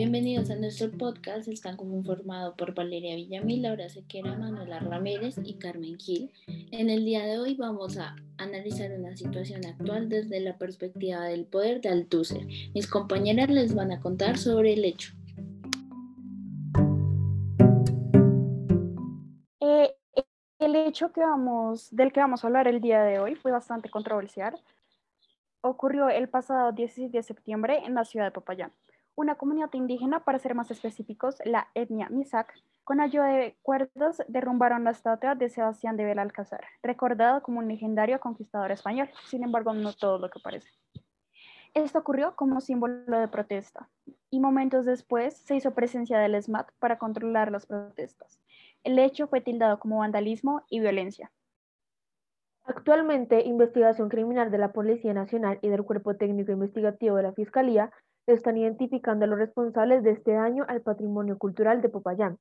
Bienvenidos a nuestro podcast. Están conformados por Valeria Villamil, Laura Sequera, Manuela Ramírez y Carmen Gil. En el día de hoy vamos a analizar una situación actual desde la perspectiva del poder de Althusser. Mis compañeras les van a contar sobre el hecho. Eh, el hecho que vamos, del que vamos a hablar el día de hoy fue bastante controversial. Ocurrió el pasado 16 de septiembre en la ciudad de Popayán una comunidad indígena, para ser más específicos, la etnia Misak, con ayuda de cuerdos derrumbaron la estatua de Sebastián de Belalcázar, recordado como un legendario conquistador español, sin embargo no todo lo que parece. Esto ocurrió como símbolo de protesta y momentos después se hizo presencia del SMAT para controlar las protestas. El hecho fue tildado como vandalismo y violencia. Actualmente, investigación criminal de la Policía Nacional y del Cuerpo Técnico Investigativo de la Fiscalía están identificando a los responsables de este daño al patrimonio cultural de Popayán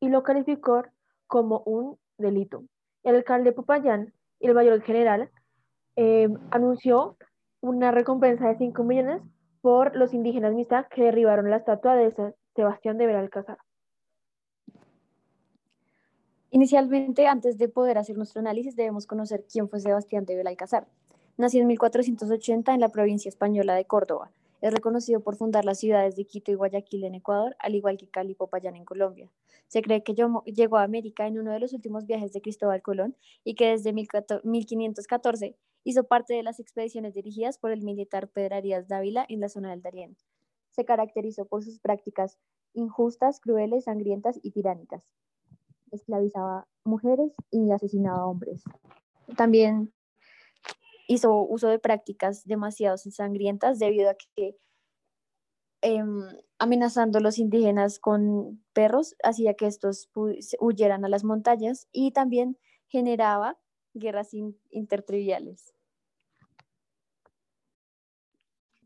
y lo calificó como un delito. El alcalde de Popayán y el mayor general eh, anunció una recompensa de 5 millones por los indígenas mistas que derribaron la estatua de Sebastián de Belalcázar. Inicialmente, antes de poder hacer nuestro análisis, debemos conocer quién fue Sebastián de Belalcázar. Nació en 1480 en la provincia española de Córdoba es reconocido por fundar las ciudades de Quito y Guayaquil en Ecuador, al igual que Cali y Popayán en Colombia. Se cree que llegó a América en uno de los últimos viajes de Cristóbal Colón y que desde 1514 hizo parte de las expediciones dirigidas por el militar Pedro Arias Dávila en la zona del Darién. Se caracterizó por sus prácticas injustas, crueles, sangrientas y tiránicas. Esclavizaba mujeres y asesinaba hombres. También hizo uso de prácticas demasiado sangrientas debido a que em, amenazando a los indígenas con perros hacía que estos huyeran a las montañas y también generaba guerras intertriviales.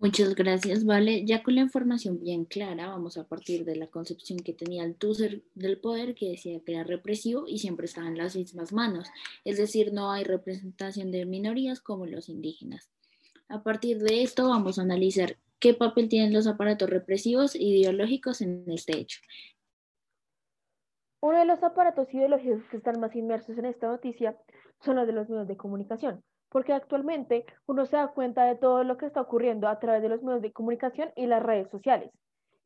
Muchas gracias, Vale. Ya con la información bien clara, vamos a partir de la concepción que tenía el Tusser del poder, que decía que era represivo y siempre estaba en las mismas manos, es decir, no hay representación de minorías como los indígenas. A partir de esto, vamos a analizar qué papel tienen los aparatos represivos ideológicos en este hecho. Uno de los aparatos ideológicos que están más inmersos en esta noticia son los de los medios de comunicación porque actualmente uno se da cuenta de todo lo que está ocurriendo a través de los medios de comunicación y las redes sociales.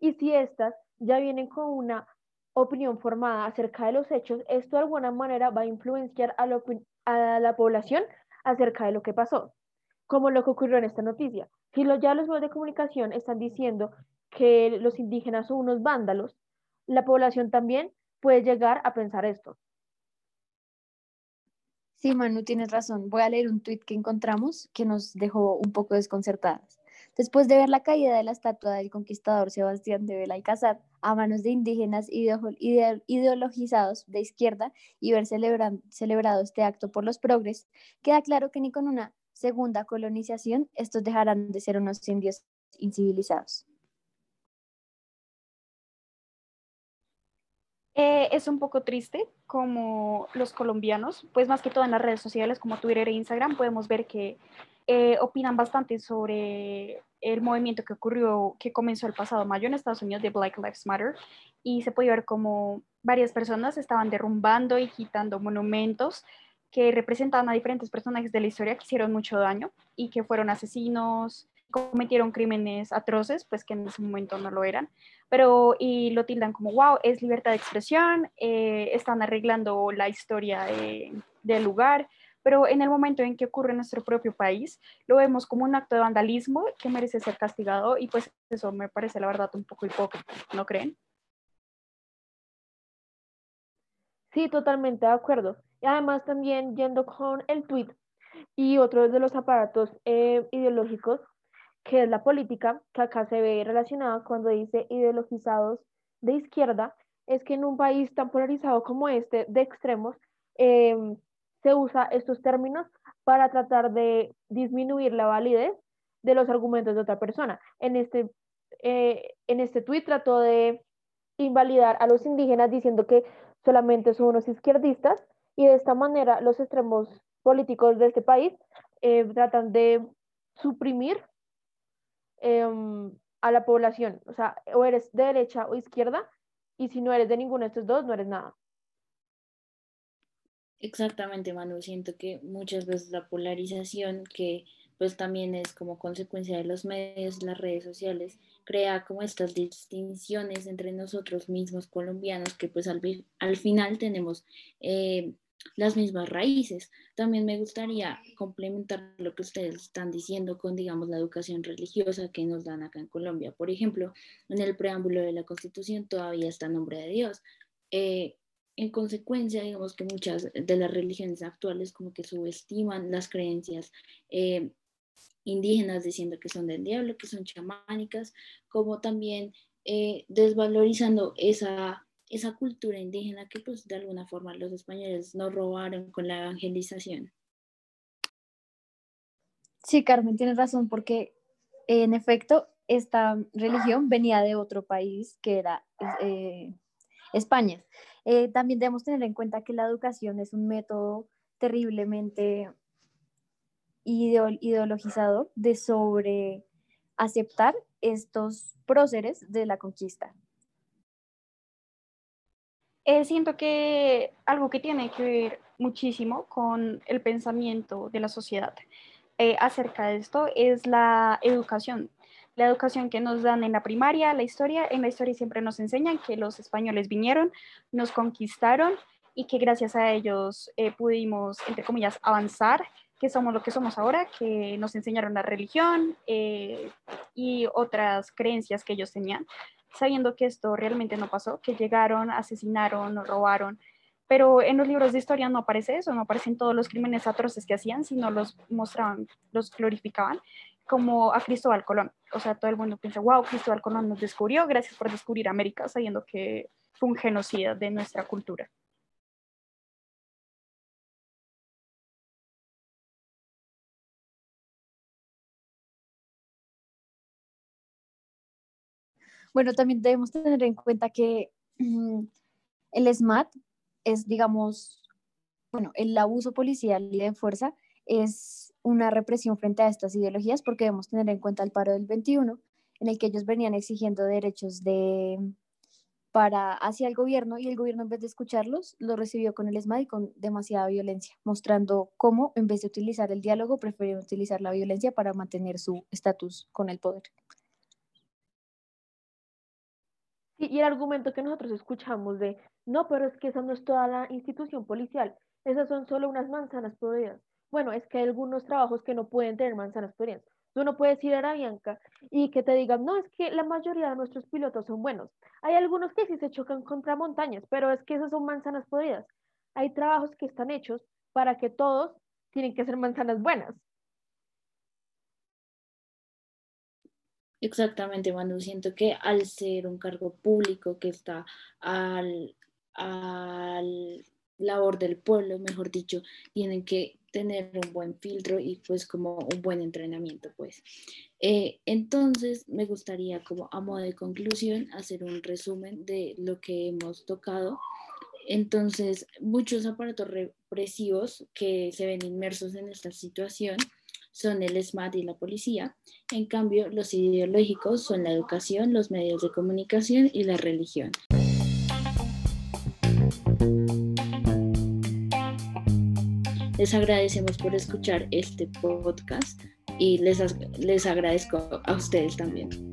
Y si estas ya vienen con una opinión formada acerca de los hechos, esto de alguna manera va a influenciar a, la población acerca de lo que pasó, como lo que ocurrió en esta noticia. Si ya los medios de comunicación están diciendo que los indígenas son unos vándalos, la población también puede llegar a pensar esto. Sí, Manu, tienes razón. Voy a leer un tuit que encontramos que nos dejó un poco desconcertadas. Después de ver la caída de la estatua del conquistador Sebastián de Belalcázar a manos de indígenas ideologizados de izquierda y ver celebrado este acto por los progres, queda claro que ni con una segunda colonización estos dejarán de ser unos indios incivilizados. Eh, es un poco triste como los colombianos, pues más que todo en las redes sociales como Twitter e Instagram, podemos ver que eh, opinan bastante sobre el movimiento que ocurrió, que comenzó el pasado mayo en Estados Unidos de Black Lives Matter y se podía ver como varias personas estaban derrumbando y quitando monumentos que representaban a diferentes personajes de la historia que hicieron mucho daño y que fueron asesinos, cometieron crímenes atroces, pues que en ese momento no lo eran, pero y lo tildan como, wow, es libertad de expresión, eh, están arreglando la historia del lugar, pero en el momento en que ocurre en nuestro propio país, lo vemos como un acto de vandalismo que merece ser castigado y pues eso me parece la verdad un poco hipócrita, ¿no creen? Sí, totalmente de acuerdo. Y además también yendo con el tweet y otro de los aparatos eh, ideológicos que es la política, que acá se ve relacionada cuando dice ideologizados de izquierda, es que en un país tan polarizado como este, de extremos, em, se usa estos términos para tratar de disminuir la validez de los argumentos de otra persona. En este, eh, en este tuit trató de invalidar a los indígenas diciendo que solamente son unos izquierdistas y de esta manera los extremos políticos de este país eh, tratan de suprimir Em, a la población. O sea, o eres de derecha o izquierda, y si no eres de ninguno de estos dos, no eres nada. Exactamente, Manu. Siento que muchas veces la polarización, que pues también es como consecuencia de los medios, las redes sociales, crea como estas distinciones entre nosotros mismos colombianos, que pues al, al final tenemos eh, las mismas raíces. También me gustaría complementar lo que ustedes están diciendo con, digamos, la educación religiosa que nos dan acá en Colombia. Por ejemplo, en el preámbulo de la Constitución todavía está nombre de Dios. Eh, en consecuencia, digamos que muchas de las religiones actuales como que subestiman las creencias eh, indígenas diciendo que son del diablo, que son chamánicas, como también eh, desvalorizando esa esa cultura indígena que pues de alguna forma los españoles nos robaron con la evangelización. Sí, Carmen, tienes razón, porque en efecto esta religión venía de otro país que era eh, España. Eh, también debemos tener en cuenta que la educación es un método terriblemente ideologizador de sobre aceptar estos próceres de la conquista. Eh, siento que algo que tiene que ver muchísimo con el pensamiento de la sociedad eh, acerca de esto es la educación. La educación que nos dan en la primaria, la historia, en la historia siempre nos enseñan que los españoles vinieron, nos conquistaron y que gracias a ellos eh, pudimos, entre comillas, avanzar, que somos lo que somos ahora, que nos enseñaron la religión y otras creencias que ellos tenían sabiendo que esto realmente no pasó, que llegaron, asesinaron, robaron. Pero en los libros de historia no aparece eso, no aparecen todos los crímenes atroces que hacían, sino los mostraban, los glorificaban, como a Cristóbal Colón. O sea, todo el mundo piensa, wow, Cristóbal Colón nos descubrió, gracias por descubrir América, sabiendo que fue un genocida de nuestra cultura. Bueno, también debemos tener en cuenta que mm, el SMAT es, digamos, bueno, el abuso policial y de fuerza es una represión frente a estas ideologías porque debemos tener en cuenta el paro del 21, en el que ellos venían exigiendo derechos de para hacia el gobierno y el gobierno en vez de escucharlos lo recibió con el SMAT y con demasiada violencia, mostrando cómo en vez de utilizar el diálogo prefieren utilizar la violencia para mantener su estatus con el poder. Y, el argumento que nosotros escuchamos de, no, pero es que esa no es toda la institución policial, esas son solo unas manzanas podridas. Bueno, es que hay algunos trabajos que no pueden tener manzanas podridas. Tú no puedes ir a la Bianca y que te digan, no, es que la mayoría de nuestros pilotos son buenos. Hay algunos que sí se chocan contra montañas, pero es que esas son manzanas podridas. Hay trabajos que están hechos para que todos tienen que ser manzanas buenas. Exactamente, Manu. Siento que al ser un cargo público que está al, labor del pueblo, mejor dicho, tienen que tener un buen filtro y pues como un buen entrenamiento, pues. Eh, entonces, me gustaría como a modo de conclusión hacer un resumen de lo que hemos tocado. Entonces, muchos aparatos represivos que se ven inmersos en esta situación son el SMAT y la policía. En cambio, los ideológicos son la educación, los medios de comunicación y la religión. Les agradecemos por escuchar este podcast y les, les agradezco a ustedes también.